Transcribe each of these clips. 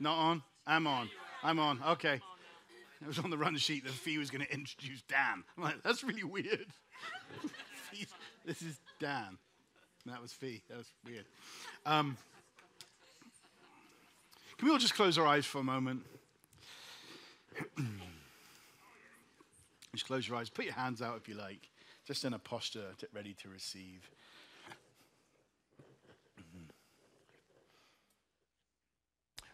Not on? I'm on. I'm on. Okay. It was on the run sheet that Fee was going to introduce Dan. I'm like, that's really weird. this is Dan. That was Fee. That was weird. Um, can we all just close our eyes for a moment? just close your eyes. Put your hands out if you like, just in a posture ready to receive.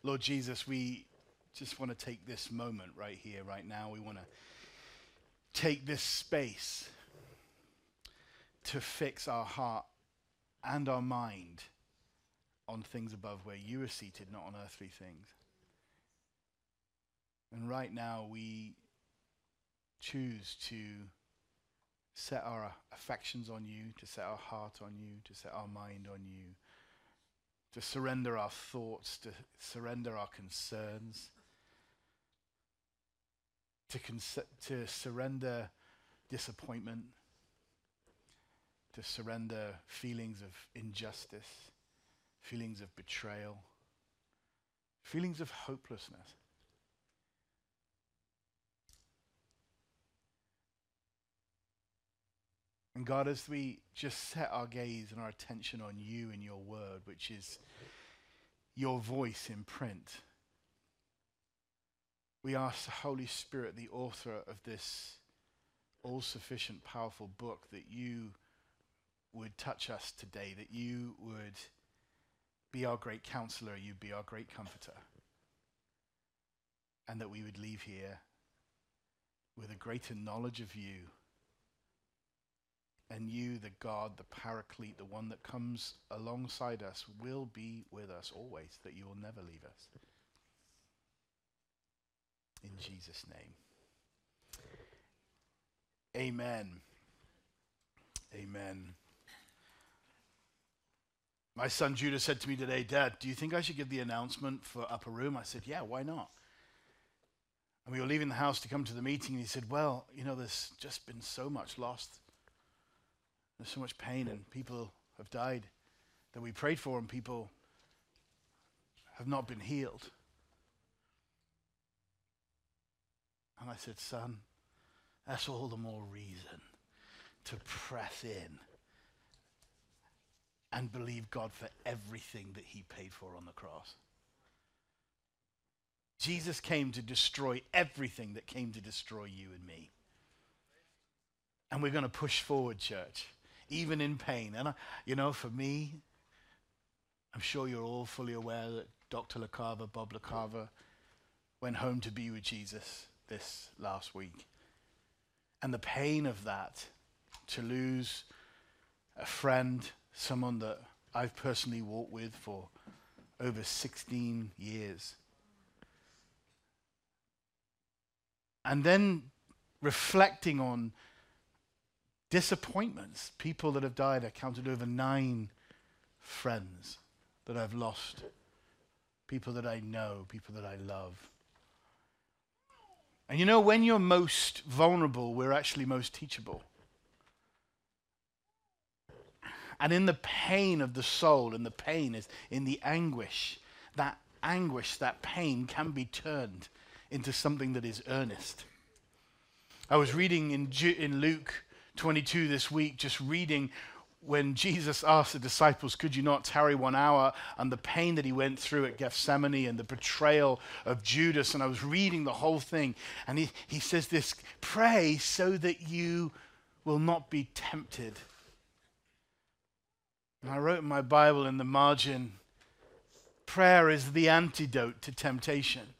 Lord Jesus, we just want to take this moment right here, right now. We want to take this space to fix our heart and our mind on things above where you are seated, not on earthly things. And right now, we choose to set our affections on you, to set our heart on you, to set our mind on you to surrender our thoughts, to surrender our concerns, to, cons- to surrender disappointment, to surrender feelings of injustice, feelings of betrayal, feelings of hopelessness. And God, as we just set our gaze and our attention on you and your word, which is your voice in print, we ask the Holy Spirit, the author of this all sufficient, powerful book, that you would touch us today, that you would be our great counselor, you'd be our great comforter, and that we would leave here with a greater knowledge of you and you, the God, the Paraclete, the one that comes alongside us, will be with us always, that you will never leave us. In Jesus' name. Amen. Amen. My son Judah said to me today, Dad, do you think I should give the announcement for Upper Room? I said, Yeah, why not? And we were leaving the house to come to the meeting, and he said, Well, you know, there's just been so much lost there's so much pain, and people have died that we prayed for, and people have not been healed. And I said, Son, that's all the more reason to press in and believe God for everything that He paid for on the cross. Jesus came to destroy everything that came to destroy you and me. And we're going to push forward, church even in pain. And, I, you know, for me, I'm sure you're all fully aware that Dr. LaCava, Bob LaCava, went home to be with Jesus this last week. And the pain of that, to lose a friend, someone that I've personally walked with for over 16 years. And then reflecting on disappointments. People that have died, I counted over nine friends that I've lost. People that I know, people that I love. And you know, when you're most vulnerable, we're actually most teachable. And in the pain of the soul, and the pain is in the anguish, that anguish, that pain can be turned into something that is earnest. I was reading in, Ju- in Luke 22 this week, just reading when Jesus asked the disciples, Could you not tarry one hour? and the pain that he went through at Gethsemane and the betrayal of Judas. And I was reading the whole thing. And he, he says this pray so that you will not be tempted. And I wrote in my Bible in the margin prayer is the antidote to temptation,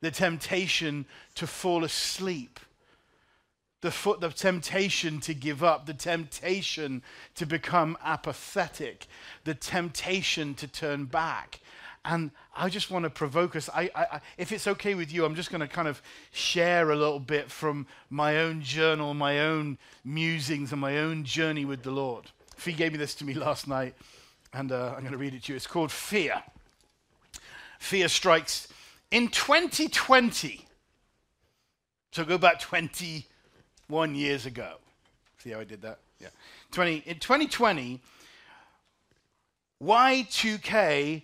the temptation to fall asleep the, foot, the temptation to give up, the temptation to become apathetic, the temptation to turn back. And I just want to provoke us. I, I, if it's okay with you, I'm just going to kind of share a little bit from my own journal, my own musings, and my own journey with the Lord. Fee gave me this to me last night, and uh, I'm going to read it to you. It's called Fear. Fear strikes in 2020. So go back 20 one years ago. See how I did that? Yeah. 20, in 2020, Y2K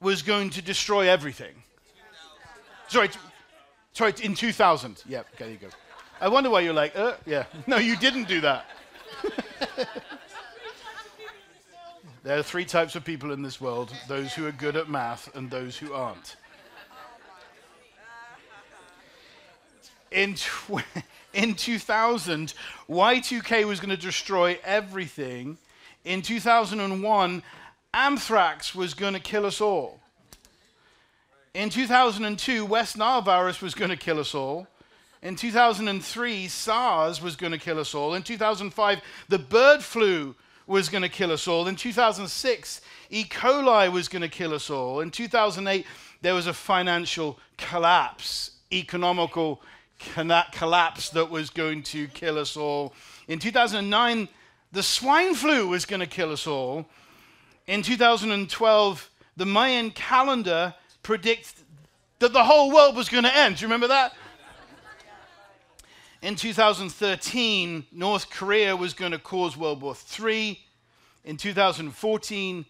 was going to destroy everything. Sorry, t- sorry, in 2000. Yeah, okay, there you go. I wonder why you're like, uh, yeah. No, you didn't do that. there are three types of people in this world those who are good at math and those who aren't. In, tw- in 2000, Y2K was going to destroy everything. In 2001, anthrax was going to kill us all. In 2002, West Nile virus was going to kill us all. In 2003, SARS was going to kill us all. In 2005, the bird flu was going to kill us all. In 2006, E. coli was going to kill us all. In 2008, there was a financial collapse, economical collapse that was going to kill us all. In 2009, the swine flu was going to kill us all. In 2012, the Mayan calendar predicted that the whole world was going to end. Do you remember that? In 2013, North Korea was going to cause World War III. In 2014,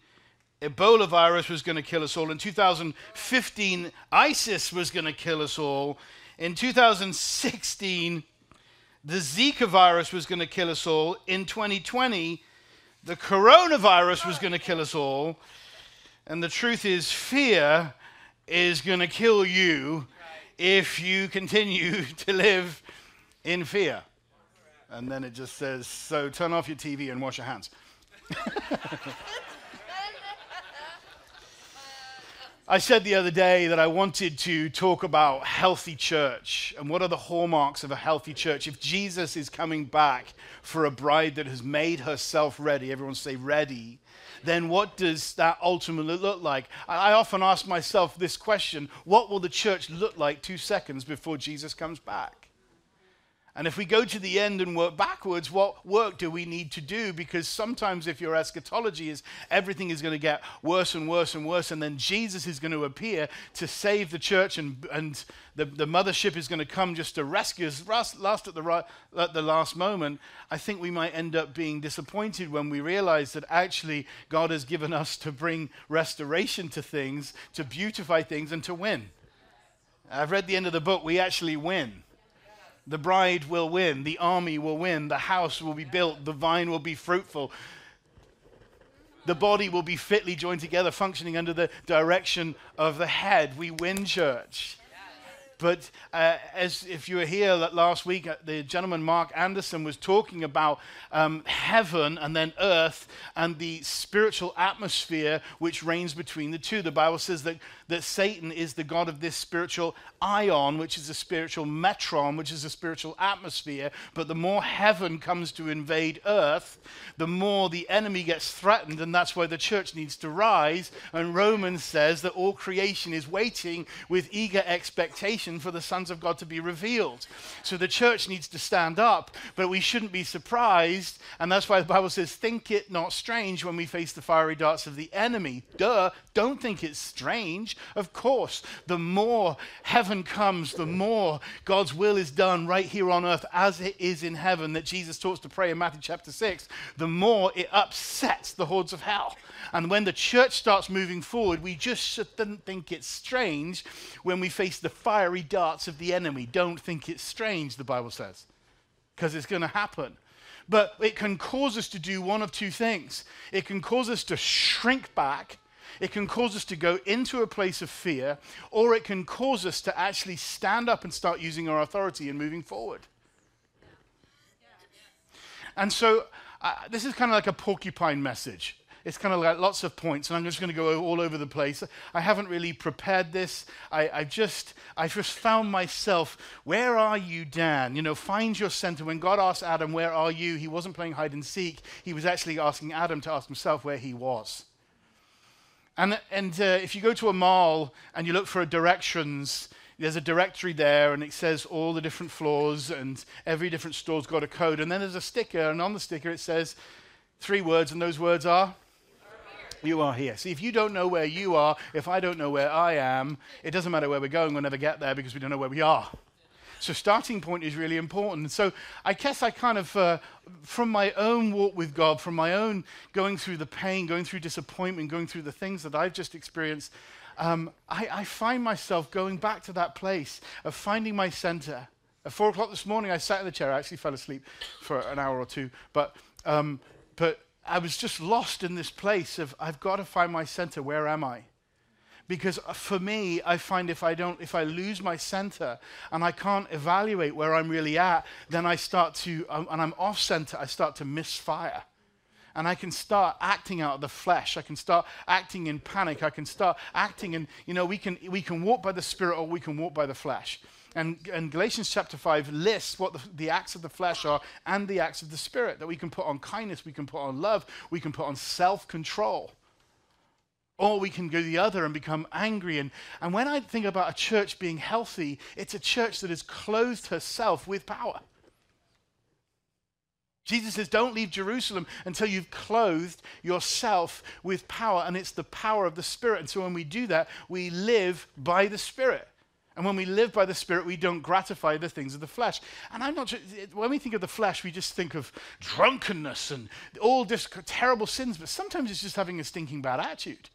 Ebola virus was going to kill us all. In 2015, ISIS was going to kill us all. In 2016, the Zika virus was going to kill us all. In 2020, the coronavirus was going to kill us all. And the truth is, fear is going to kill you if you continue to live in fear. And then it just says, so turn off your TV and wash your hands. I said the other day that I wanted to talk about healthy church and what are the hallmarks of a healthy church. If Jesus is coming back for a bride that has made herself ready, everyone say ready, then what does that ultimately look like? I often ask myself this question what will the church look like two seconds before Jesus comes back? And if we go to the end and work backwards, what work do we need to do? Because sometimes, if your eschatology is everything is going to get worse and worse and worse, and then Jesus is going to appear to save the church, and, and the, the mothership is going to come just to rescue us last, at, the, right, at the last moment, I think we might end up being disappointed when we realize that actually God has given us to bring restoration to things, to beautify things, and to win. I've read the end of the book, we actually win. The bride will win. The army will win. The house will be built. The vine will be fruitful. The body will be fitly joined together, functioning under the direction of the head. We win, church. But uh, as if you were here last week, uh, the gentleman Mark Anderson was talking about um, heaven and then earth and the spiritual atmosphere which reigns between the two. The Bible says that, that Satan is the God of this spiritual aion, which is a spiritual metron, which is a spiritual atmosphere. But the more heaven comes to invade earth, the more the enemy gets threatened, and that's why the church needs to rise. And Romans says that all creation is waiting with eager expectation for the sons of God to be revealed. So the church needs to stand up, but we shouldn't be surprised. And that's why the Bible says, Think it not strange when we face the fiery darts of the enemy. Duh, don't think it's strange. Of course, the more heaven comes, the more God's will is done right here on earth as it is in heaven, that Jesus talks to pray in Matthew chapter 6, the more it upsets the hordes of hell. And when the church starts moving forward, we just shouldn't think it's strange when we face the fiery darts of the enemy. Don't think it's strange, the Bible says, because it's going to happen. But it can cause us to do one of two things it can cause us to shrink back. It can cause us to go into a place of fear, or it can cause us to actually stand up and start using our authority and moving forward. And so, uh, this is kind of like a porcupine message. It's kind of like lots of points, and I'm just going to go all over the place. I haven't really prepared this. I, I just, I just found myself. Where are you, Dan? You know, find your center. When God asked Adam, "Where are you?" He wasn't playing hide and seek. He was actually asking Adam to ask himself where he was. And and uh, if you go to a mall and you look for directions, there's a directory there and it says all the different floors and every different store's got a code and then there's a sticker and on the sticker it says three words and those words are you are here. See, if you don't know where you are, if I don't know where I am, it doesn't matter where we're going, we'll never get there because we don't know where we are. So, starting point is really important. so, I guess I kind of, uh, from my own walk with God, from my own going through the pain, going through disappointment, going through the things that I've just experienced, um, I, I find myself going back to that place of finding my center. At four o'clock this morning, I sat in the chair. I actually fell asleep for an hour or two, but um, but I was just lost in this place of I've got to find my center. Where am I? Because for me i find if i don't if i lose my center and i can't evaluate where i'm really at then i start to um, and i'm off center i start to misfire and I can start acting out of the flesh. I can start acting in panic. I can start acting in, you know, we can, we can walk by the Spirit or we can walk by the flesh. And, and Galatians chapter 5 lists what the, the acts of the flesh are and the acts of the Spirit that we can put on kindness, we can put on love, we can put on self control. Or we can go the other and become angry. And, and when I think about a church being healthy, it's a church that has clothed herself with power. Jesus says, Don't leave Jerusalem until you've clothed yourself with power. And it's the power of the Spirit. And so when we do that, we live by the Spirit. And when we live by the Spirit, we don't gratify the things of the flesh. And I'm not just, when we think of the flesh, we just think of drunkenness and all this terrible sins, but sometimes it's just having a stinking bad attitude.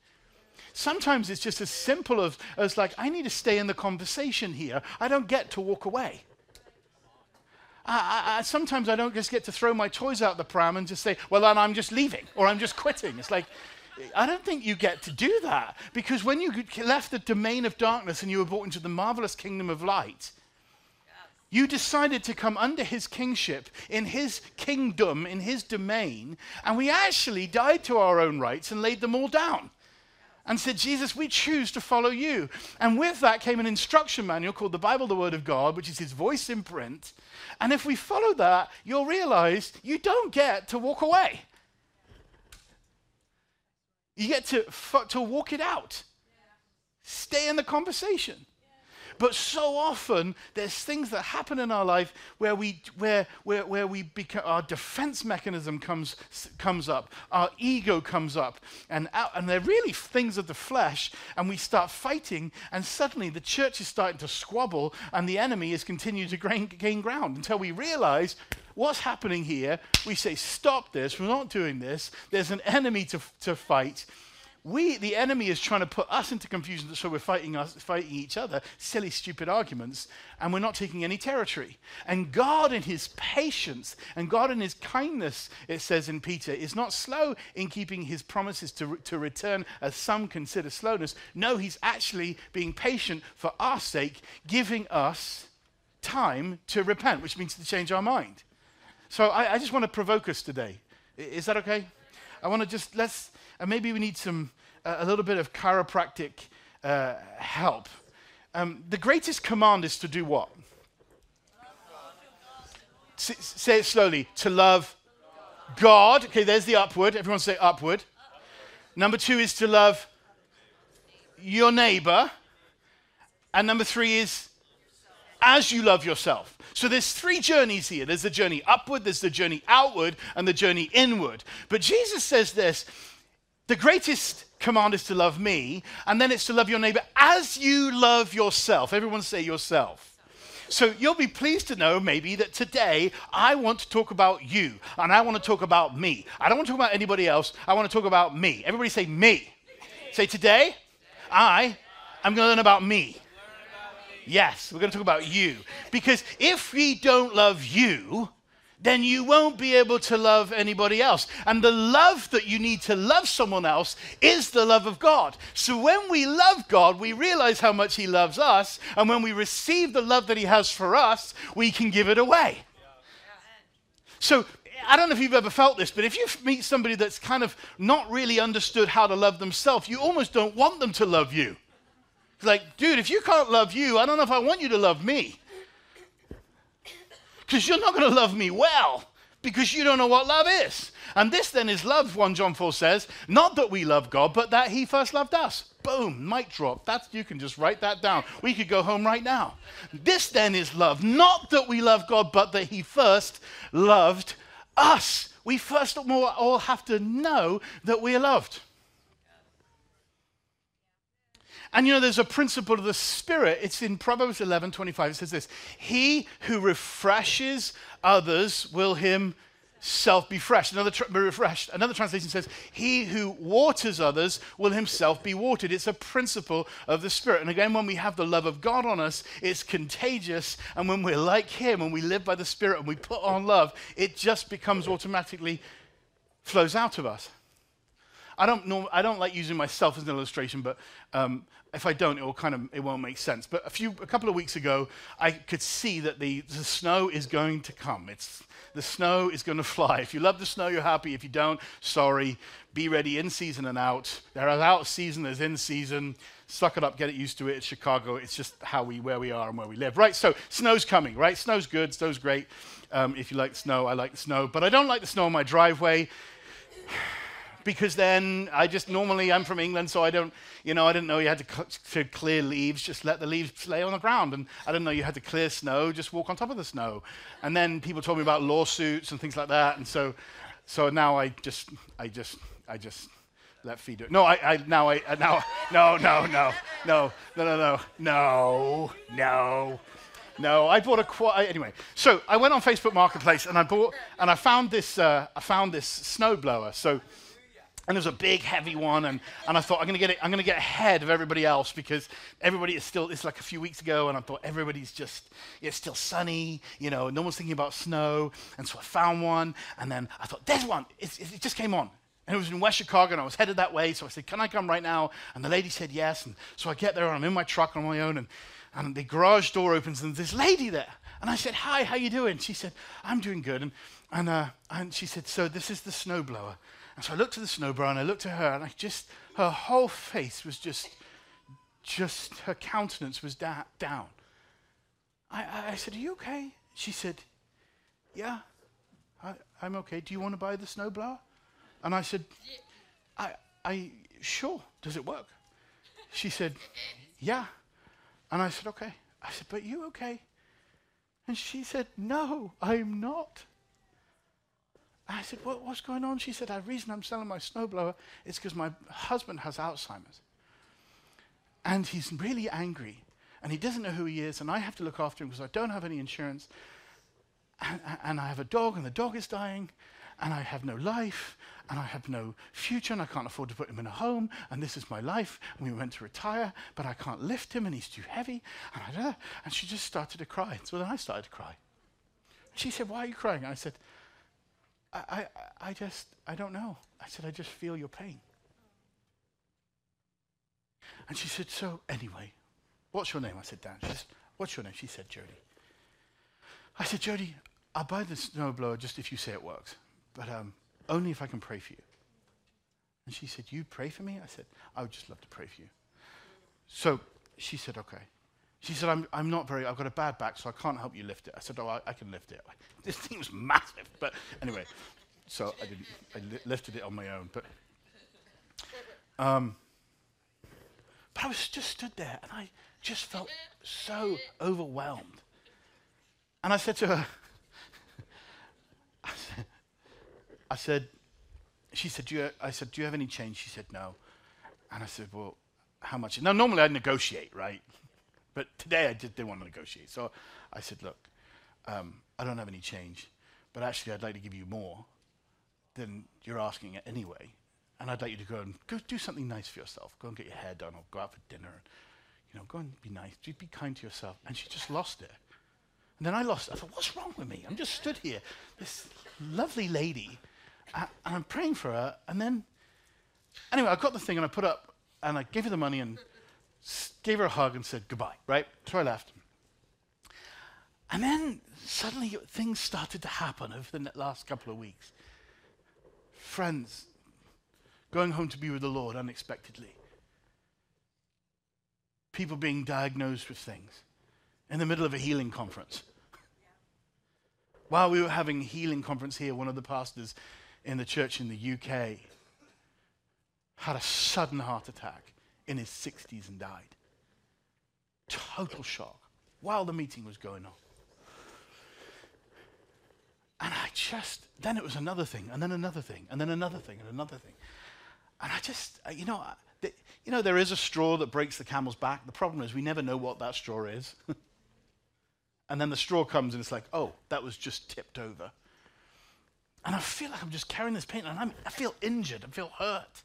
Sometimes it's just as simple as, as like, I need to stay in the conversation here. I don't get to walk away. I, I, sometimes I don't just get to throw my toys out the pram and just say, well, then I'm just leaving or I'm just quitting. It's like, I don't think you get to do that because when you left the domain of darkness and you were brought into the marvelous kingdom of light, you decided to come under his kingship, in his kingdom, in his domain, and we actually died to our own rights and laid them all down and said, Jesus, we choose to follow you. And with that came an instruction manual called the Bible, the Word of God, which is his voice in print. And if we follow that, you'll realize you don't get to walk away. You get to, to walk it out, stay in the conversation. But so often there's things that happen in our life where we where where, where we become our defense mechanism comes comes up, our ego comes up, and out, and they're really things of the flesh, and we start fighting, and suddenly the church is starting to squabble, and the enemy is continuing to gain, gain ground until we realize what's happening here. We say, stop this, we're not doing this. There's an enemy to, to fight we, the enemy is trying to put us into confusion, so we're fighting us, fighting each other, silly, stupid arguments, and we're not taking any territory. And God, in His patience and God, in His kindness, it says in Peter, is not slow in keeping His promises to, to return, as some consider slowness. No, He's actually being patient for our sake, giving us time to repent, which means to change our mind. So I, I just want to provoke us today. Is that okay? I want to just let's and maybe we need some uh, a little bit of chiropractic uh, help. Um, the greatest command is to do what? S- say it slowly. To love God. Okay, there's the upward. Everyone say upward. Number two is to love your neighbor. And number three is as you love yourself. So there's three journeys here. There's the journey upward, there's the journey outward, and the journey inward. But Jesus says this the greatest command is to love me, and then it's to love your neighbor as you love yourself. Everyone say yourself. So you'll be pleased to know maybe that today I want to talk about you and I want to talk about me. I don't want to talk about anybody else. I want to talk about me. Everybody say me. Say today I am going to learn about me. Yes, we're going to talk about you. Because if we don't love you, then you won't be able to love anybody else. And the love that you need to love someone else is the love of God. So when we love God, we realize how much He loves us. And when we receive the love that He has for us, we can give it away. So I don't know if you've ever felt this, but if you meet somebody that's kind of not really understood how to love themselves, you almost don't want them to love you. It's like, dude, if you can't love you, I don't know if I want you to love me because you're not going to love me well because you don't know what love is. And this then is love, 1 John 4 says, not that we love God, but that he first loved us. Boom, mic drop. That's you can just write that down. We could go home right now. This then is love, not that we love God, but that he first loved us. We first of all, all have to know that we are loved. And you know, there's a principle of the Spirit. It's in Proverbs 11 25. It says this He who refreshes others will himself be fresh. Another refreshed. Another translation says, He who waters others will himself be watered. It's a principle of the Spirit. And again, when we have the love of God on us, it's contagious. And when we're like Him and we live by the Spirit and we put on love, it just becomes automatically flows out of us. I don't, know, I don't like using myself as an illustration, but um, if I don't, it will kind of it won't make sense. But a few, a couple of weeks ago, I could see that the, the snow is going to come. It's the snow is going to fly. If you love the snow, you're happy. If you don't, sorry. Be ready in season and out. There is out season, there's in season. Suck it up, get it used to it. It's Chicago. It's just how we where we are and where we live. Right. So snow's coming. Right. Snow's good. Snow's great. Um, if you like snow, I like the snow, but I don't like the snow on my driveway because then I just normally I'm from England, so I don't, you know, I didn't know you had to, cl- to clear leaves. Just let the leaves lay on the ground, and I didn't know you had to clear snow. Just walk on top of the snow. And then people told me about lawsuits and things like that, and so, so now I just, I just, I just let Fee do it. No, I, I now I now no no no no no no no no no. No, I bought a qu- anyway. So I went on Facebook Marketplace and I bought and I found this uh, I found this snowblower. So and there's a big heavy one and, and i thought i'm going to get it i'm going to get ahead of everybody else because everybody is still it's like a few weeks ago and i thought everybody's just it's still sunny you know no one's thinking about snow. And so i found one and then i thought there's one it, it, just came on. And it was in west chicago and i was headed that way so i said can i come right now? And the lady said yes and so i get there and i'm in my truck on my own and, and the garage door opens and there's this lady there. And i said hi how you doing? She said i'm doing good. And, and, uh, and she said so this is the snowblower and so I looked at the snowblower and I looked at her and I just, her whole face was just, just, her countenance was da- down. I, I, said, Are you okay? She said, Yeah, I, I'm okay. Do you want to buy the snowblower? And I said, I, I, sure. Does it work? She said, Yeah. And I said, Okay. I said, But you okay? And she said, No, I'm not. I said, what, What's going on? She said, The reason I'm selling my snowblower is because my husband has Alzheimer's. And he's really angry. And he doesn't know who he is. And I have to look after him because I don't have any insurance. And, and I have a dog, and the dog is dying. And I have no life. And I have no future. And I can't afford to put him in a home. And this is my life. And we meant to retire. But I can't lift him. And he's too heavy. And, and she just started to cry. So then I started to cry. She said, Why are you crying? I said, I, I, I just, I don't know. I said, I just feel your pain. And she said, So, anyway, what's your name? I said, Dan. She said, What's your name? She said, Jody. I said, Jody, I'll buy the snowblower just if you say it works, but um, only if I can pray for you. And she said, You pray for me? I said, I would just love to pray for you. So she said, Okay. She said, I'm, I'm not very, I've got a bad back, so I can't help you lift it. I said, Oh, I, I can lift it. This thing was massive. But anyway, so I didn't, I li- lifted it on my own. But, um, but I was just stood there and I just felt so overwhelmed. And I said to her, I said, I said she said, do you, I said, do you have any change? She said, no. And I said, well, how much? Now, normally I'd negotiate, right? But today I just didn't want to negotiate. So I said, look, um, I don't have any change, but actually I'd like to give you more than you're asking anyway. And I'd like you to go and go do something nice for yourself. Go and get your hair done or go out for dinner. You know, go and be nice. Just Be kind to yourself. And she just lost it. And then I lost it. I thought, what's wrong with me? I'm just stood here, this lovely lady, and I'm praying for her. And then, anyway, I got the thing and I put up and I gave her the money and gave her a hug and said goodbye, right? So I left. And then suddenly things started to happen over the last couple of weeks. Friends going home to be with the Lord unexpectedly. People being diagnosed with things in the middle of a healing conference. While we were having a healing conference here, one of the pastors in the church in the UK had a sudden heart attack in his 60s and died. Total shock while the meeting was going on. And I just, then it was another thing, and then another thing, and then another thing, and another thing. And I just, uh, you know, the, you know, there is a straw that breaks the camel's back. The problem is we never know what that straw is. and then the straw comes and it's like, oh, that was just tipped over. And I feel like I'm just carrying this pain and I'm, I feel injured, I feel hurt.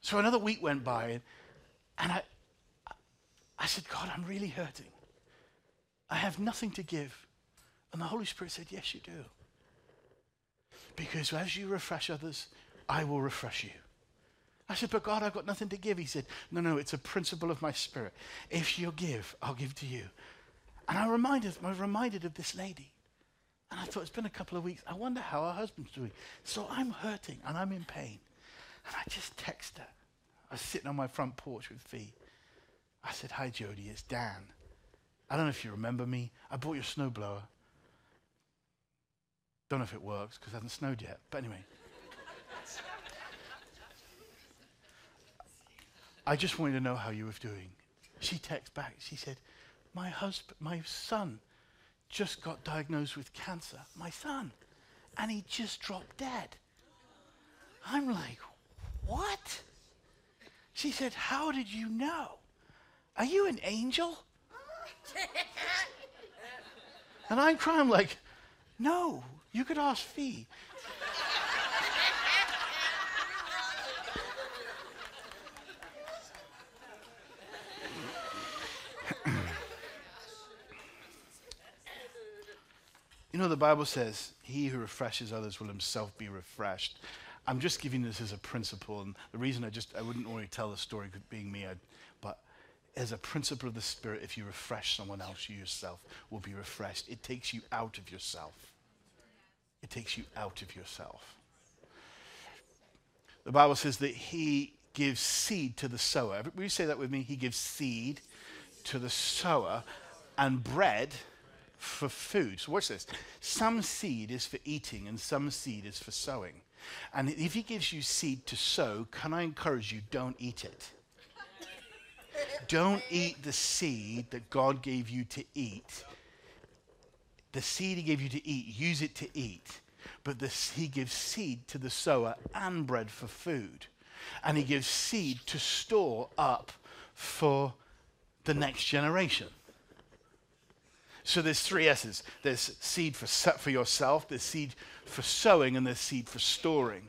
So another week went by and I, I said, God, I'm really hurting. I have nothing to give. And the Holy Spirit said, Yes, you do. Because as you refresh others, I will refresh you. I said, But God, I've got nothing to give. He said, No, no, it's a principle of my spirit. If you give, I'll give to you. And I reminded, I was reminded of this lady. And I thought, it's been a couple of weeks. I wonder how her husband's doing. So I'm hurting and I'm in pain. And I just text her. I was sitting on my front porch with Fee. I said, Hi, Jody, it's Dan. I don't know if you remember me. I bought your snowblower. Don't know if it works because it hasn't snowed yet. But anyway. I just wanted to know how you were doing. She texted back. She said, My husband, my son just got diagnosed with cancer. My son. And he just dropped dead. I'm like, What? She said, How did you know? Are you an angel? and I'm crying like, No, you could ask Fee. You know, the Bible says, He who refreshes others will himself be refreshed. I'm just giving this as a principle, and the reason I just I wouldn't to tell the story being me, I'd, but as a principle of the Spirit, if you refresh someone else, you yourself will be refreshed. It takes you out of yourself. It takes you out of yourself. The Bible says that He gives seed to the sower. Will you say that with me? He gives seed to the sower and bread for food. So watch this. Some seed is for eating and some seed is for sowing. And if he gives you seed to sow, can I encourage you, don't eat it. don't eat the seed that God gave you to eat. The seed he gave you to eat, use it to eat. But he gives seed to the sower and bread for food. And he gives seed to store up for the next generation. So there's three S's. There's seed for, for yourself, there's seed for sowing, and there's seed for storing.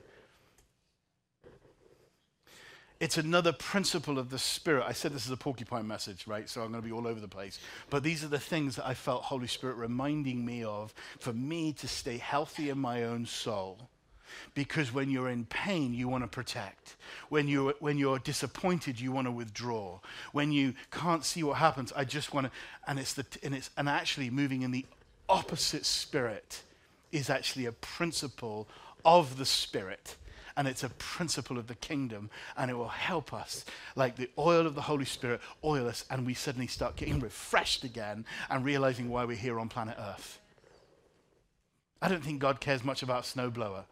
It's another principle of the Spirit. I said this is a porcupine message, right? So I'm going to be all over the place. But these are the things that I felt Holy Spirit reminding me of for me to stay healthy in my own soul because when you're in pain, you want to protect. When you're, when you're disappointed, you want to withdraw. When you can't see what happens, I just want to, and it's, the, and it's and actually moving in the opposite spirit is actually a principle of the spirit and it's a principle of the kingdom, and it will help us, like the oil of the Holy Spirit, oil us, and we suddenly start getting refreshed again and realizing why we're here on planet Earth. I don't think God cares much about snowblower.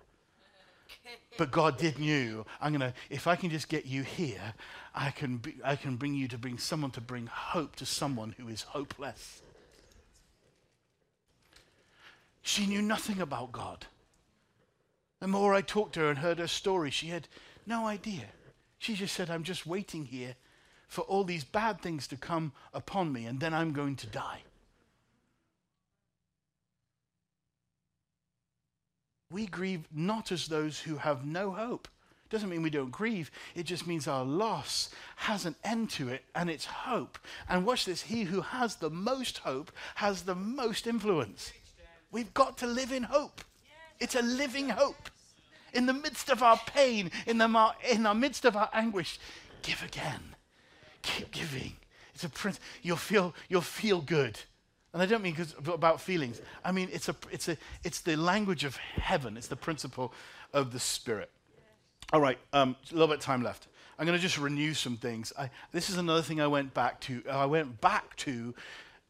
But God did knew, I'm going to, if I can just get you here, I can, be, I can bring you to bring someone to bring hope to someone who is hopeless. She knew nothing about God. The more I talked to her and heard her story, she had no idea. She just said, I'm just waiting here for all these bad things to come upon me, and then I'm going to die. We grieve not as those who have no hope. Doesn't mean we don't grieve. It just means our loss has an end to it and it's hope. And watch this he who has the most hope has the most influence. We've got to live in hope. It's a living hope. In the midst of our pain, in the, in our midst of our anguish, give again. Keep giving. It's a prince. You'll feel, you'll feel good. And I don't mean about feelings. I mean, it's, a, it's, a, it's the language of heaven. It's the principle of the Spirit. All right, um, a little bit of time left. I'm going to just renew some things. I, this is another thing I went back to. I went back to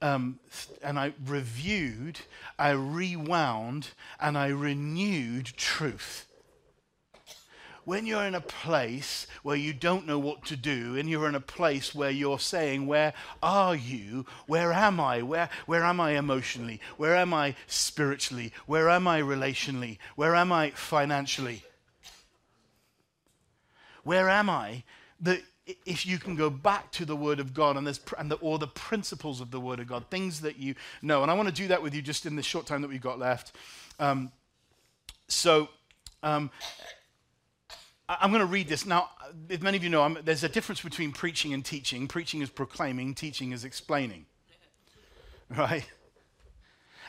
um, and I reviewed, I rewound, and I renewed truth when you're in a place where you don't know what to do, and you're in a place where you're saying, Where are you? Where am I? Where, where am I emotionally? Where am I spiritually? Where am I relationally? Where am I financially? Where am I? That if you can go back to the Word of God and, and the, the principles of the Word of God, things that you know. And I want to do that with you just in the short time that we've got left. Um, so um, I'm going to read this. Now, if many of you know, I'm, there's a difference between preaching and teaching. Preaching is proclaiming, teaching is explaining. Right?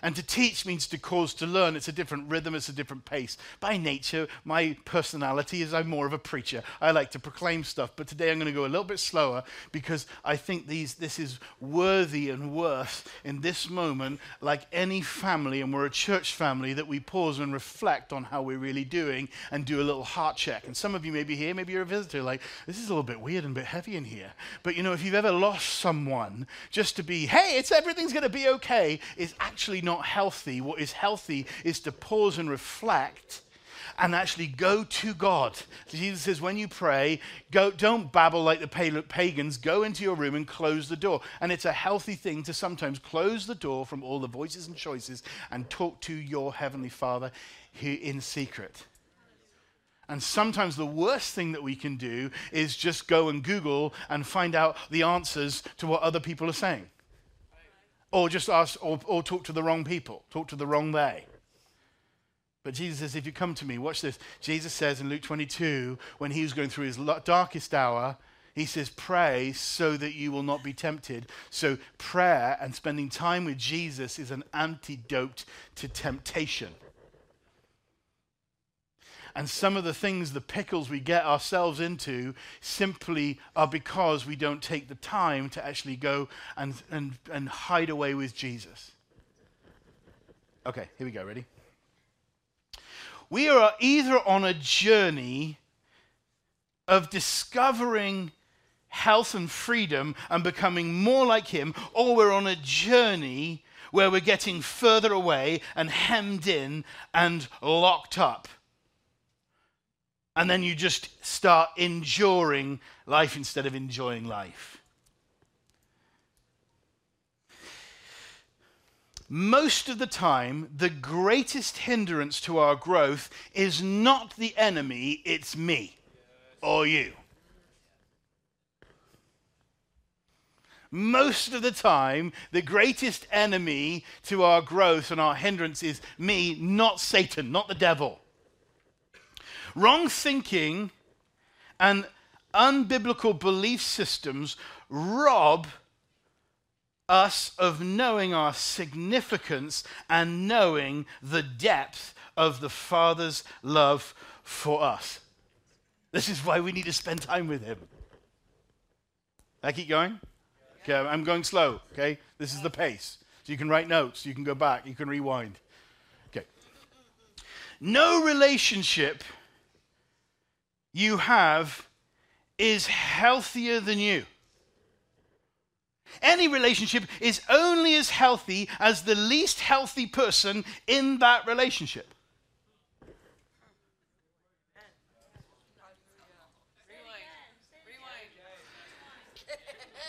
And to teach means to cause to learn. It's a different rhythm, it's a different pace. By nature, my personality is I'm more of a preacher. I like to proclaim stuff, but today I'm going to go a little bit slower because I think these, this is worthy and worth in this moment, like any family, and we're a church family, that we pause and reflect on how we're really doing and do a little heart check. And some of you may be here, maybe you're a visitor, like, this is a little bit weird and a bit heavy in here. But you know, if you've ever lost someone, just to be, hey, it's everything's going to be okay, is actually not healthy. What is healthy is to pause and reflect and actually go to God. Jesus says, when you pray, go, don't babble like the pagans. Go into your room and close the door. And it's a healthy thing to sometimes close the door from all the voices and choices and talk to your heavenly Father in secret. And sometimes the worst thing that we can do is just go and Google and find out the answers to what other people are saying. Or just ask, or, or talk to the wrong people, talk to the wrong they. But Jesus says, if you come to me, watch this. Jesus says in Luke 22, when he was going through his darkest hour, he says, pray so that you will not be tempted. So, prayer and spending time with Jesus is an antidote to temptation. And some of the things, the pickles we get ourselves into, simply are because we don't take the time to actually go and, and, and hide away with Jesus. Okay, here we go. Ready? We are either on a journey of discovering health and freedom and becoming more like Him, or we're on a journey where we're getting further away and hemmed in and locked up and then you just start enduring life instead of enjoying life. Most of the time, the greatest hindrance to our growth is not the enemy, it's me or you. Most of the time, the greatest enemy to our growth and our hindrance is me, not Satan, not the devil. Wrong thinking and unbiblical belief systems rob us of knowing our significance and knowing the depth of the Father's love for us. This is why we need to spend time with Him. I keep going? Okay, I'm going slow, okay? This is the pace. So you can write notes, you can go back, you can rewind. Okay. No relationship you have is healthier than you. Any relationship is only as healthy as the least healthy person in that relationship.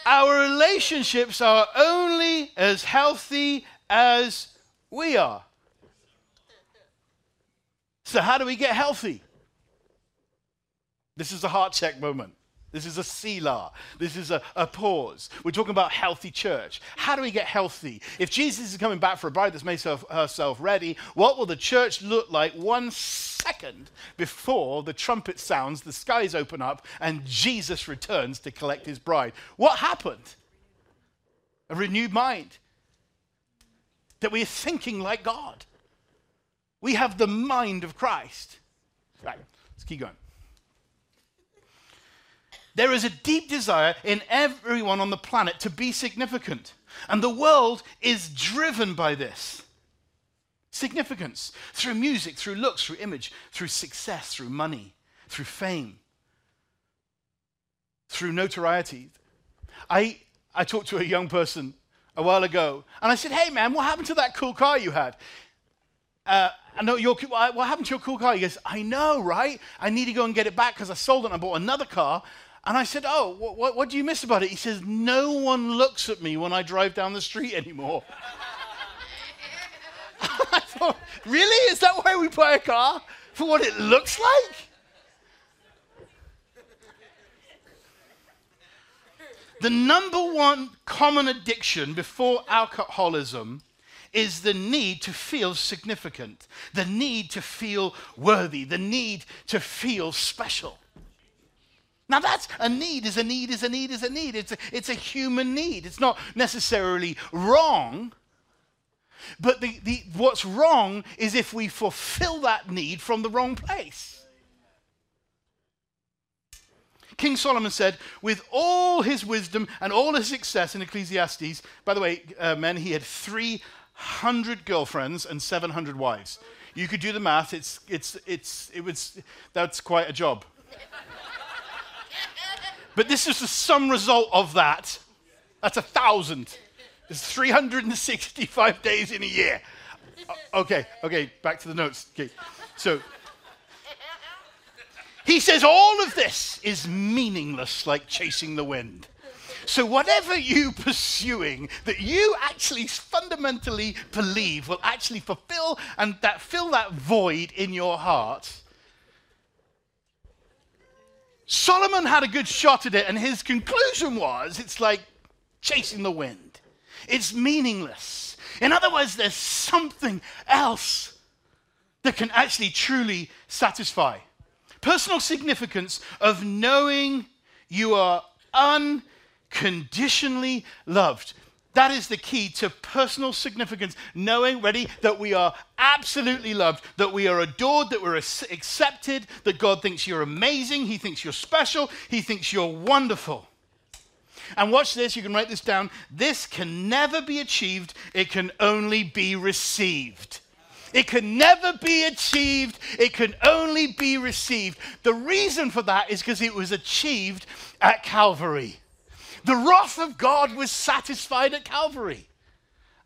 Our relationships are only as healthy as we are. So, how do we get healthy? This is a heart check moment. This is a Selah. This is a, a, pause. We're talking about healthy church. How do we get healthy? If Jesus is coming back for a bride that's made herself ready, what will the church look like one second before the trumpet sounds, the skies open up, and Jesus returns to collect his bride? What happened? A renewed mind. That we're thinking like God. We have the mind of Christ. Right, let's keep going. There is a deep desire in everyone on the planet to be significant. And the world is driven by this significance through music, through looks, through image, through success, through money, through fame, through notoriety. I, I talked to a young person a while ago and I said, Hey man, what happened to that cool car you had? Uh, I know your, what happened to your cool car? He goes, I know, right? I need to go and get it back because I sold it and I bought another car. And I said, Oh, what, what, what, do you miss about it? He says, No one looks at me when I drive down the street anymore. I thought, Really? Is that why we buy a car? For what it looks like? The number one common addiction before alcoholism is the need to feel significant, the need to feel worthy, the need to feel special. Now that's a need is a need is a need is a need. It's a, it's a human need. It's not necessarily wrong. But the, the, what's wrong is if we fulfill that need from the wrong place. King Solomon said, with all his wisdom and all his success in Ecclesiastes, by the way, uh, men, he had 300 girlfriends and 700 wives. You could do the math, it's, it's, it's, it was, that's quite a job. But this is the sum result of that. That's a thousand. There's 365 days in a year. Okay, okay, back to the notes. Okay, so he says all of this is meaningless like chasing the wind. So, whatever you pursuing that you actually fundamentally believe will actually fulfill and that fill that void in your heart, Solomon had a good shot at it, and his conclusion was it's like chasing the wind. It's meaningless. In other words, there's something else that can actually truly satisfy personal significance of knowing you are unconditionally loved. That is the key to personal significance. Knowing, ready, that we are absolutely loved, that we are adored, that we're accepted, that God thinks you're amazing, He thinks you're special, He thinks you're wonderful. And watch this, you can write this down. This can never be achieved, it can only be received. It can never be achieved, it can only be received. The reason for that is because it was achieved at Calvary. The wrath of God was satisfied at Calvary.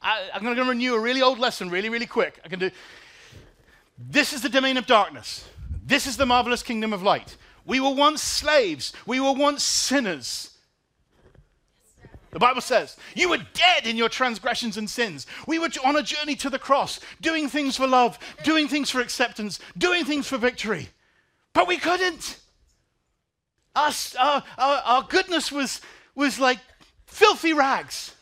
I, am going to renew a really old lesson really, really quick. I can do. This is the domain of darkness. This is the marvelous kingdom of light. We were once slaves. We were once sinners. The Bible says, You were dead in your transgressions and sins. We were on a journey to the cross, doing things for love, doing things for acceptance, doing things for victory. But we couldn't. Our, our, our, our goodness was, was like filthy rags.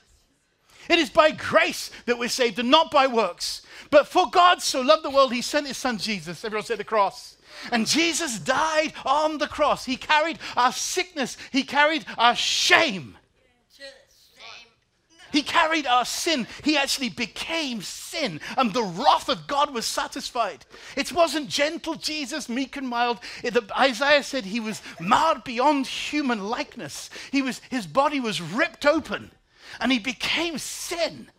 It is by grace that we're saved and not by works. But for God so loved the world, he sent his son Jesus. Everyone say the cross. And Jesus died on the cross. He carried our sickness, he carried our shame. He carried our sin. He actually became sin, and the wrath of God was satisfied. It wasn't gentle Jesus, meek and mild. It, the, Isaiah said he was marred beyond human likeness. He was, his body was ripped open, and he became sin.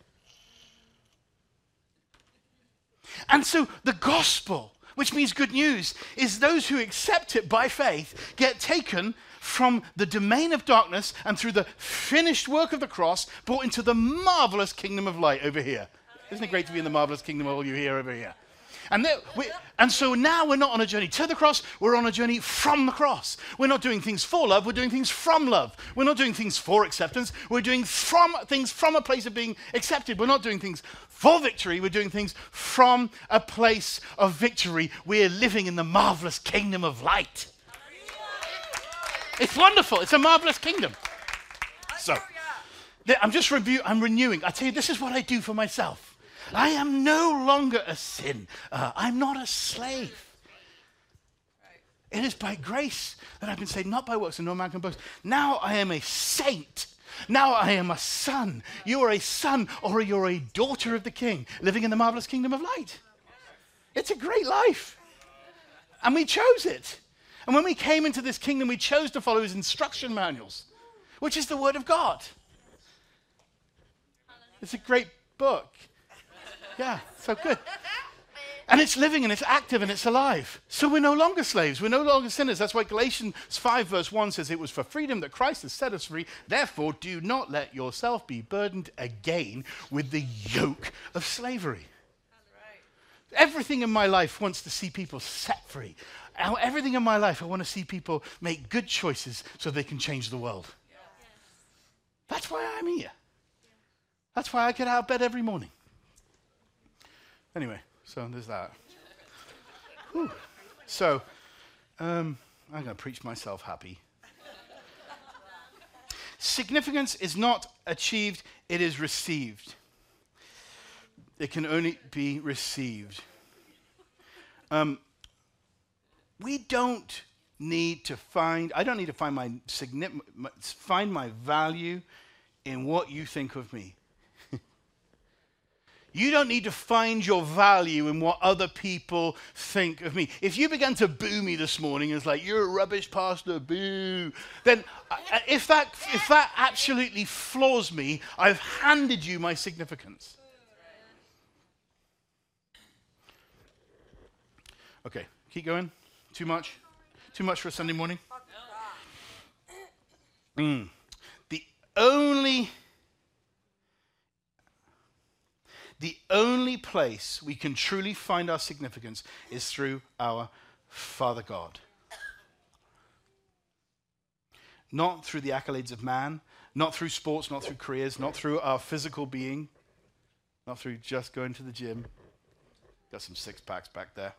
And so the gospel, which means good news, is those who accept it by faith get taken from the domain of darkness and through the finished work of the cross brought into the marvelous kingdom of light over here. Isn't it great to be in the marvelous kingdom of all you here over here? And, we, and so now we're not on a journey to the cross, we're on a journey from the cross. We're not doing things for love, we're doing things from love. We're not doing things for acceptance, we're doing from, things from a place of being accepted. We're not doing things for victory, we're doing things from a place of victory. We're living in the marvelous kingdom of light. It's wonderful. It's a marvelous kingdom. So, I'm just review. I'm renewing. I tell you, this is what I do for myself. I am no longer a sin. Uh, I'm not a slave. It is by grace that I've been saved, not by works, and no man can boast. Now I am a saint. Now I am a son. You are a son or you're a daughter of the king, living in the marvelous kingdom of light. It's a great life. And we chose it. And when we came into this kingdom, we chose to follow his instruction manuals, which is the Word of God. It's a great book. Yeah, so good. And it's living and it's active and it's alive. So we're no longer slaves. We're no longer sinners. That's why Galatians 5, verse 1 says, It was for freedom that Christ has set us free. Therefore, do not let yourself be burdened again with the yoke of slavery. Everything in my life wants to see people set free everything in my life, I want to see people make good choices so they can change the world. That's why I'm here. That's why I get out of bed every morning. Anyway, so there's that. So, um, I'm going to preach myself happy. Significance is not achieved, it is received. it can only be received. Um, we don't need to find, I don't need to find my, find my value in what you think of me. You don't need to find your value in what other people think of me. If you began to boo me this morning, it's like, you're a rubbish pastor, boo, then uh, uh, if that, if that absolutely floors me, I've handed you my significance. Okay, keep going. Too much? Too much for a Sunday morning? Mm. The only the only place we can truly find our significance is through our Father God. Not through the accolades of man, not through sports, not through careers, not through our physical being, not through just going to the gym. Got some six packs back there.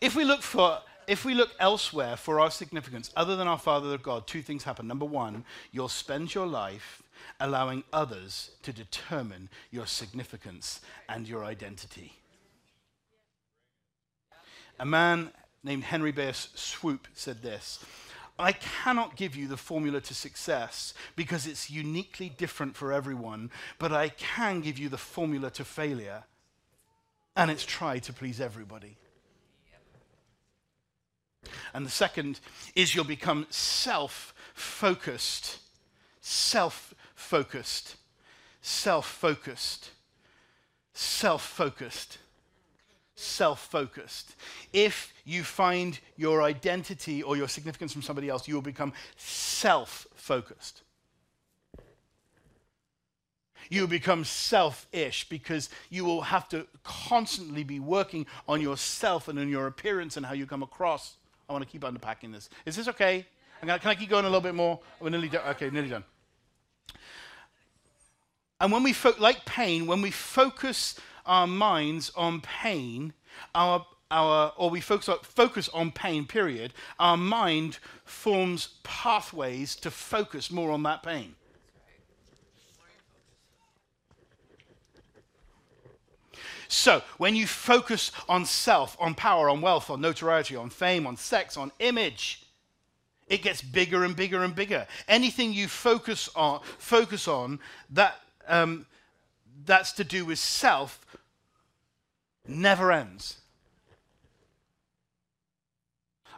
If we look for if we look elsewhere for our significance, other than our Father of God, two things happen. Number one, you'll spend your life allowing others to determine your significance and your identity. A man named Henry Bass Swope said this I cannot give you the formula to success because it's uniquely different for everyone, but I can give you the formula to failure, and it's try to please everybody. And the second is you'll become self focused. Self focused. Self focused. Self focused. Self focused. If you find your identity or your significance from somebody else, you will become self focused. You become selfish because you will have to constantly be working on yourself and on your appearance and how you come across. I want to keep unpacking this. Is this okay? Gonna, can I keep going a little bit more? We're nearly done. Okay, nearly done. And when we, fo- like pain, when we focus our minds on pain, our, our, or we focus on, focus on pain, period, our mind forms pathways to focus more on that pain. So, when you focus on self, on power, on wealth, on notoriety, on fame, on sex, on image, it gets bigger and bigger and bigger. Anything you focus on, focus on that um, that's to do with self never ends.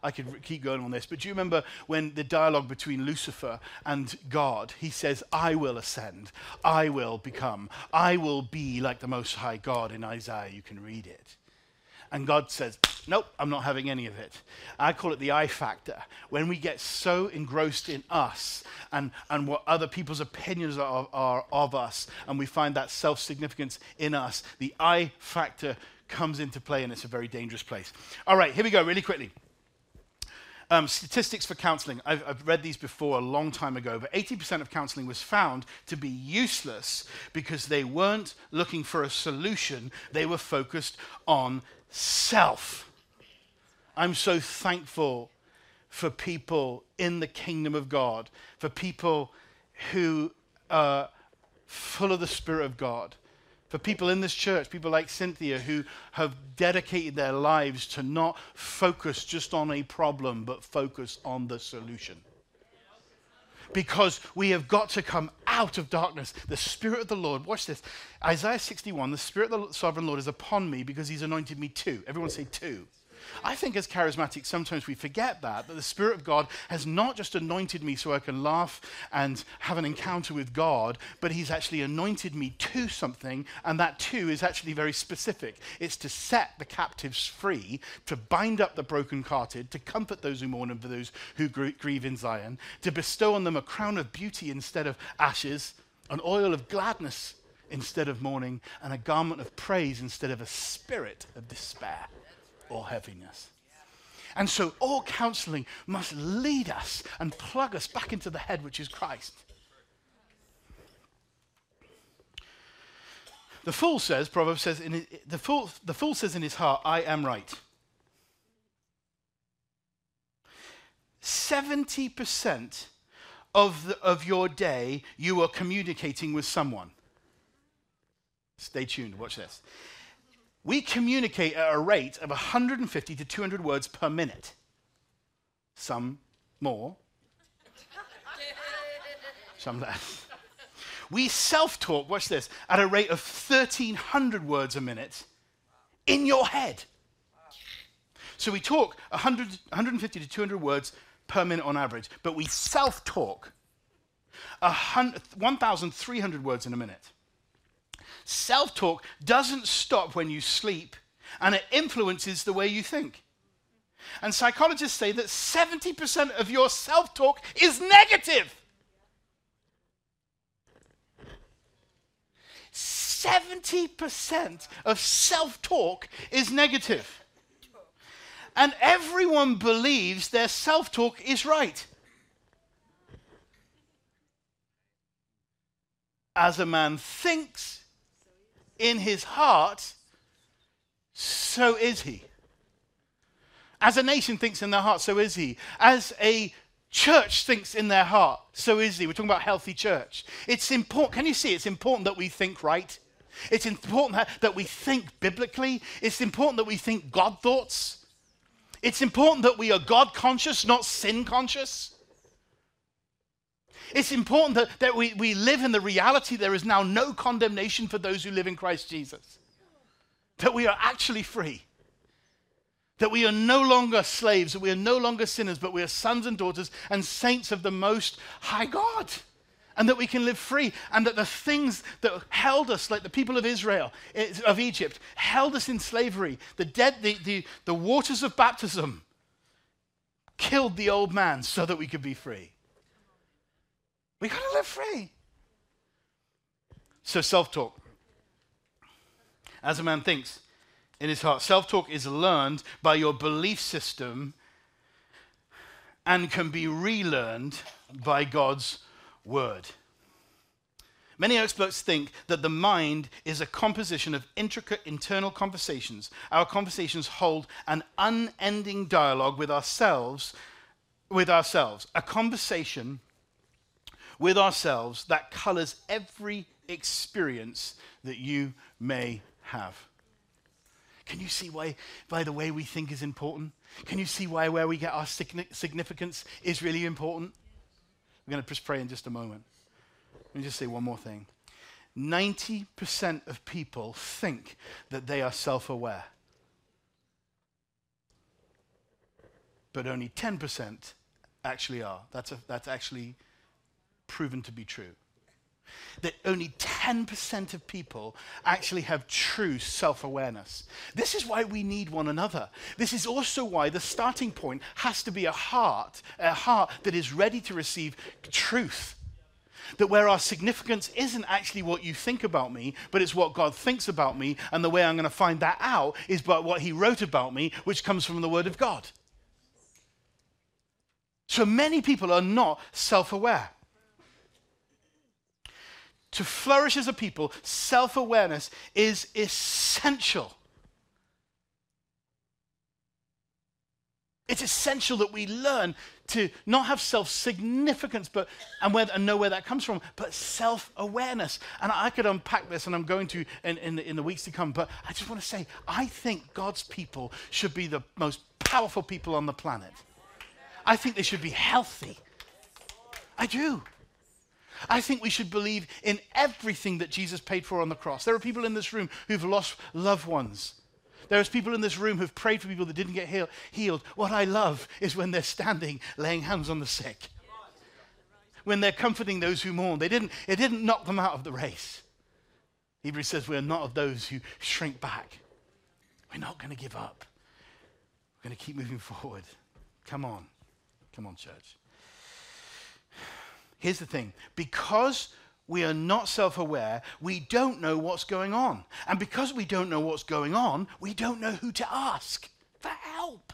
I could keep going on this, but do you remember when the dialogue between Lucifer and God, he says, I will ascend, I will become, I will be like the Most High God in Isaiah. You can read it. And God says, Nope, I'm not having any of it. I call it the I factor. When we get so engrossed in us and, and what other people's opinions are, are of us, and we find that self significance in us, the I factor comes into play, and it's a very dangerous place. All right, here we go, really quickly. Um, statistics for counseling. I've, I've, read these before a long time ago, but 80% of counseling was found to be useless because they weren't looking for a solution, they were focused on self. I'm so thankful for people in the kingdom of God, for people who are full of the Spirit of God for people in this church, people like Cynthia, who have dedicated their lives to not focus just on a problem, but focus on the solution. Because we have got to come out of darkness. The Spirit of the Lord, watch this. Isaiah 61, the Spirit of the sovereign Lord is upon me because he's anointed me too. Everyone say too. I think as charismatics, sometimes we forget that, that the Spirit of God has not just anointed me so I can laugh and have an encounter with God, but He's actually anointed me to something, and that too is actually very specific. It's to set the captives free, to bind up the brokenhearted, to comfort those who mourn and for those who grieve in Zion, to bestow on them a crown of beauty instead of ashes, an oil of gladness instead of mourning, and a garment of praise instead of a spirit of despair or heaviness. And so all counseling must lead us and plug us back into the head, which is Christ. The fool says, Proverbs says, in his, the, fool, the fool says in his heart, I am right. 70% of, the, of your day, you are communicating with someone. Stay tuned, watch this. We communicate at a rate of 150 to 200 words per minute. Some more, some less. We self talk, watch this, at a rate of 1,300 words a minute in your head. So we talk 100, 150 to 200 words per minute on average, but we self talk 1,300 words in a minute. Self talk doesn't stop when you sleep, and it influences the way you think. And psychologists say that 70% of your self talk is negative. 70% of self talk is negative. And everyone believes their self talk is right. As a man thinks in his heart, so is he. As a nation thinks in their heart, so is he. As a church thinks in their heart, so is he. We're talking about healthy church. It's important. Can you see? It's important that we think right. It's important that we think biblically. It's important that we think God thoughts. It's important that we are God conscious, not sin conscious. It's important that, that we, we live in the reality there is now no condemnation for those who live in Christ Jesus. That we are actually free. That we are no longer slaves, that we are no longer sinners, but we are sons and daughters and saints of the Most High God and that we can live free, and that the things that held us, like the people of Israel, eh, of Egypt, held us in slavery, the, dead, the, the, the waters of baptism killed the old man so that we could be free. We got to live free. So, self talk. As a man thinks in his heart, self talk is learned by your belief system and can be relearned by God's word. Many experts think that the mind is a composition of intricate internal conversations. Our conversations hold an unending dialogue with ourselves, with ourselves, a conversation with ourselves that colors every experience that you may have. Can you see why, by the way we think is important? Can you see why where we get our significance is really important? We're going to just pray in just a moment. Let me just say one more thing. 90% of people think that they are self aware, but only 10% actually are. That's, a, that's actually proven to be true that only 10% of people actually have true self awareness. This is why we need one another. This is also why the starting point has to be a heart, a heart that is ready to receive truth. That where our significance isn't actually what you think about me, but it's what God thinks about me, and the way I'm going to find that out is by what He wrote about me, which comes from the Word of God. So many people are not self aware to flourish as a people, self awareness is essential. It's essential that we learn to not have self significance, but and, where, and know where that comes from, but self awareness. And I could unpack this, and I'm going to in, in, in the weeks to come. But I just want to say, I think God's people should be the most powerful people on the planet. I think they should be healthy. I do. I think we should believe in everything that Jesus paid for on the cross. There are people in this room who've lost loved ones. There's people in this room who've prayed for people that didn't get heal- healed. What I love is when they're standing laying hands on the sick. When they're comforting those who mourn. They didn't, it didn't knock them out of the race. Hebrews says we're not of those who shrink back. We're not going to give up. We're going to keep moving forward. Come on. Come on, church. Here's the thing because we are not self aware, we don't know what's going on. And because we don't know what's going on, we don't know who to ask for help.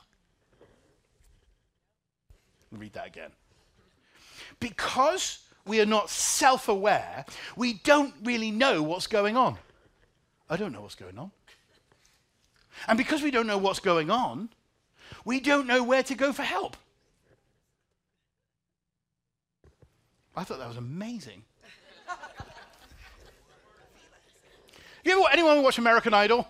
Read that again. Because we are not self aware, we don't really know what's going on. I don't know what's going on. And because we don't know what's going on, we don't know where to go for help. I thought that was amazing. you ever, anyone watch American Idol?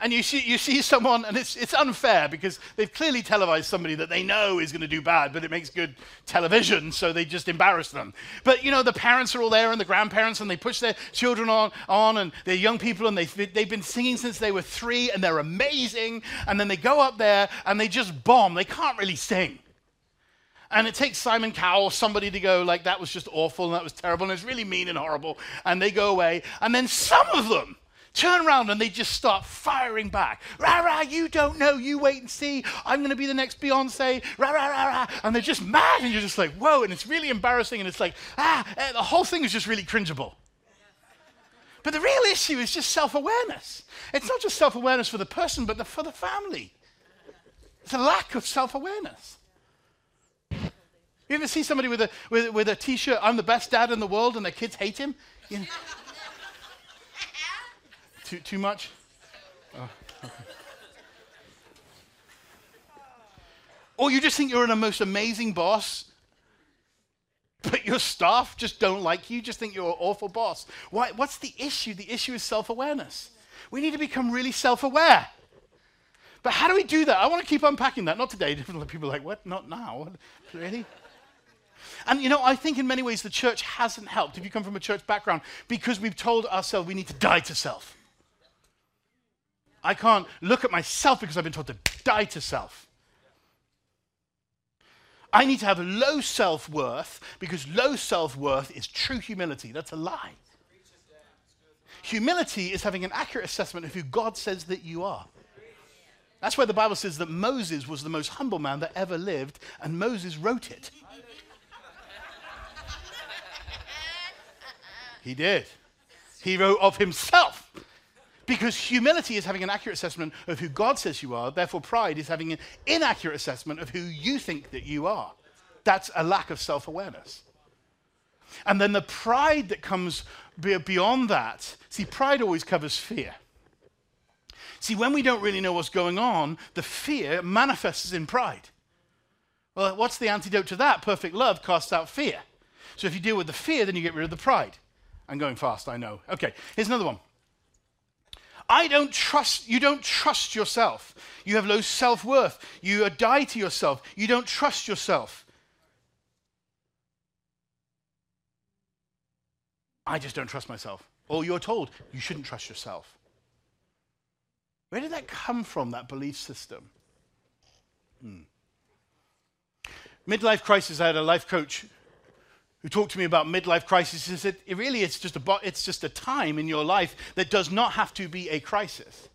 and you see, you see someone, and it's, it's unfair because they've clearly televised somebody that they know is going to do bad, but it makes good television, so they just embarrass them. But, you know, the parents are all there and the grandparents, and they push their children on, on and they're young people, and they've, they've been singing since they were three, and they're amazing. And then they go up there and they just bomb. They can't really sing. And it takes Simon Cowell, somebody to go, like, that was just awful, and that was terrible, and it's really mean and horrible. And they go away. And then some of them, turn around and they just start firing back. Rah, rah, you don't know, you wait and see. I'm going to be the next Beyonce. Rah, rah, rah, rah. And they're just mad, and you're just like, whoa. And it's really embarrassing, and it's like, ah, eh, the whole thing is just really cringeable. But the real issue is just self awareness. It's not just self awareness for the person, but the, for the family. It's a lack of self awareness. You ever see somebody with a, with, with a t shirt, I'm the best dad in the world, and their kids hate him? You know? Too, too much? Oh, okay. Or you just think you're the most amazing boss, but your staff just don't like you, just think you're an awful boss. Why, what's the issue? The issue is self awareness. We need to become really self aware. But how do we do that? I want to keep unpacking that. Not today. People are like, what? Not now. Really? And you know, I think in many ways the church hasn't helped if you come from a church background because we've told ourselves we need to die to self. I can't look at myself because I've been told to die to self. I need to have low self worth because low self worth is true humility. That's a lie. Humility is having an accurate assessment of who God says that you are. That's why the Bible says that Moses was the most humble man that ever lived, and Moses wrote it. He did. He wrote of himself. Because humility is having an accurate assessment of who God says you are, therefore, pride is having an inaccurate assessment of who you think that you are. That's a lack of self awareness. And then the pride that comes beyond that see, pride always covers fear. See, when we don't really know what's going on, the fear manifests in pride. Well, what's the antidote to that? Perfect love casts out fear. So if you deal with the fear, then you get rid of the pride. I'm going fast, I know. Okay, here's another one. I don't trust, you don't trust yourself. You have low self worth. You die to yourself. You don't trust yourself. I just don't trust myself. Or you're told you shouldn't trust yourself. Where did that come from, that belief system? Hmm. Midlife crisis, I had a life coach who talked to me about midlife crisis he said it really it's just a it's just a time in your life that does not have to be a crisis.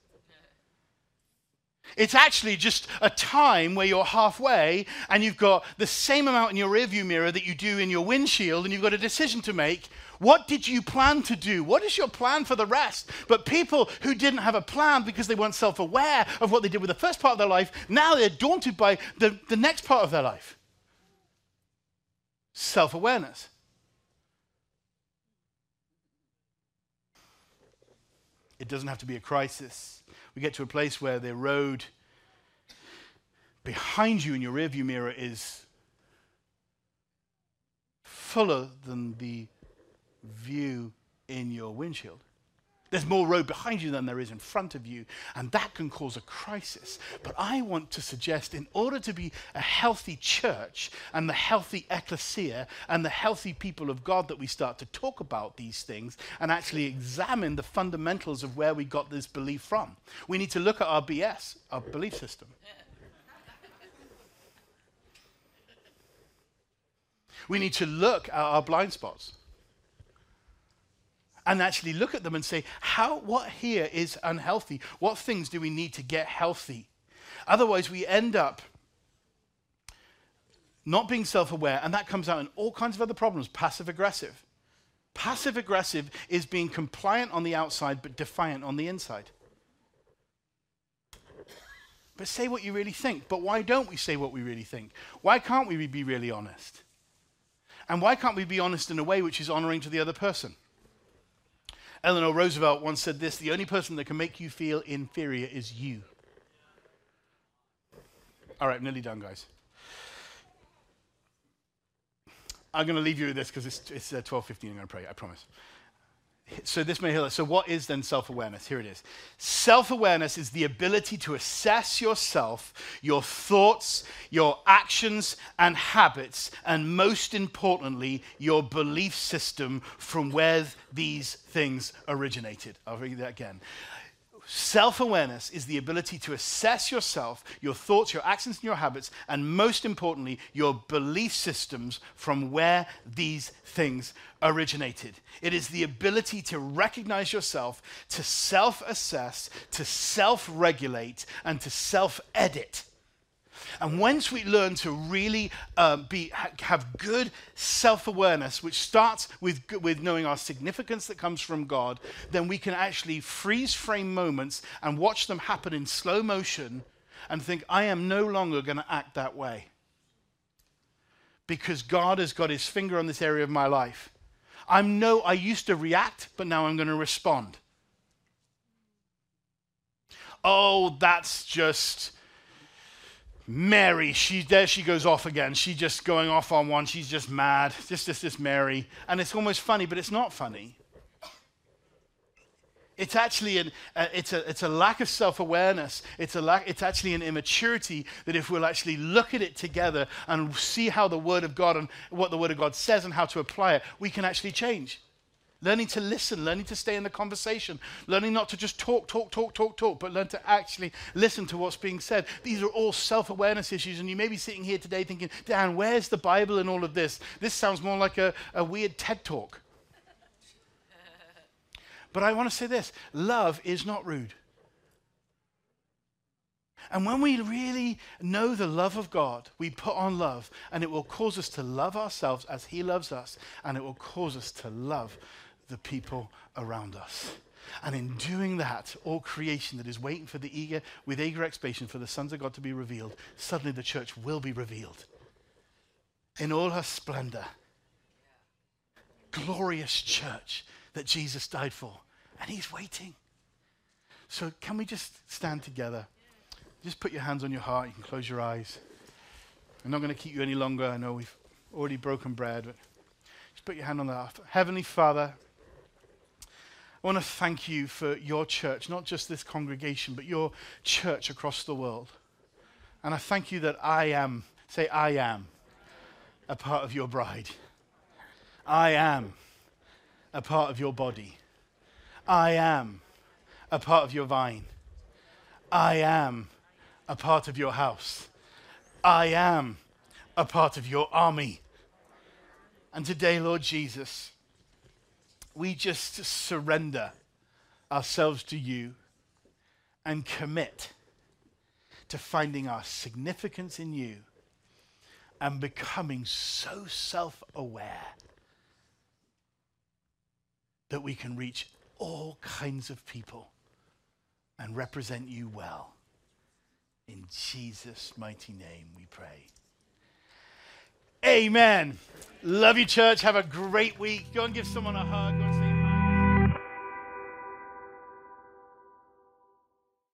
It's actually just a time where you're halfway and you've got the same amount in your rearview mirror that you do in your windshield and you've got a decision to make. What did you plan to do? What is your plan for the rest? But people who didn't have a plan because they weren't self-aware of what they did with the first part of their life now they're daunted by the, the next part of their life self awareness. It doesn't have to be a crisis. We get to a place where the road behind you in your rearview mirror is fuller than the view in your windshield. There's more road behind you than there is in front of you, and that can cause a crisis. But I want to suggest, in order to be a healthy church and the healthy ecclesia and the healthy people of God, that we start to talk about these things and actually examine the fundamentals of where we got this belief from. We need to look at our BS, our belief system. We need to look at our blind spots and actually look at them and say, how, what here is unhealthy? What things do we need to get healthy? Otherwise, we end up not being self aware, and that comes out in all kinds of other problems passive aggressive. Passive aggressive is being compliant on the outside but defiant on the inside. But say what you really think. But why don't we say what we really think? Why can't we be really honest? And why can't we be honest in a way which is honoring to the other person? Eleanor Roosevelt once said this the only person that can make you feel inferior is you. All right, nearly done, guys. I'm going to leave you with this because it's, it's uh, 12.15. I'm going to pray, I promise. So this may heal us. So what is then self-awareness? Here it is. Self-awareness is the ability to assess yourself, your thoughts, your actions and habits, and most importantly, your belief system from where these things originated. I'll read that again. Self awareness is the ability to assess yourself, your thoughts, your actions, and your habits, and most importantly, your belief systems from where these things originated. It is the ability to recognize yourself, to self assess, to self regulate, and to self edit and once we learn to really uh, be, ha- have good self awareness, which starts with, with knowing our significance that comes from God, then we can actually freeze frame moments and watch them happen in slow motion and think, I am no longer going to act that way. Because God has got his finger on this area of my life. I'm no, I used to react, but now I'm going to respond. Oh, that's just Mary, she there she goes off again. She's just going off on one. She's just mad. Just this, this Mary. And it's almost funny, but it's not funny. It's actually an, uh, it's, a, it's a lack of self-awareness. It's, a lack, it's actually an immaturity that if we'll actually look at it together and see how the Word of God and what the Word of God says and how to apply it, we can actually change learning to listen, learning to stay in the conversation, learning not to just talk, talk, talk, talk, talk, but learn to actually listen to what's being said. These are all self awareness issues, and you may be sitting here today thinking, Dan, where's the Bible in all of this? This sounds more like a, a weird TED talk. but I want to say this love is not rude. And when we really know the love of God, we put on love, and it will cause us to love ourselves as He loves us, and it will cause us to love the people around us. And in doing that, all creation that is waiting for the eager, with eager expectation for the sons of God to be revealed, suddenly the church will be revealed in all her splendor. Glorious church that Jesus died for. And he's waiting. So, can we just stand together? Just put your hands on your heart. You can close your eyes. I'm not going to keep you any longer. I know we've already broken bread, but just put your hand on the heart. Heavenly Father, I want to thank you for your church, not just this congregation, but your church across the world. And I thank you that I am, say, I am a part of your bride. I am a part of your body. I am a part of your vine. I am a part of your house. I am a part of your army. And today, Lord Jesus, we just surrender ourselves to you and commit to finding our significance in you and becoming so self aware that we can reach all kinds of people and represent you well. In Jesus' mighty name we pray. Amen. Love you, church. Have a great week. Go and give someone a hug.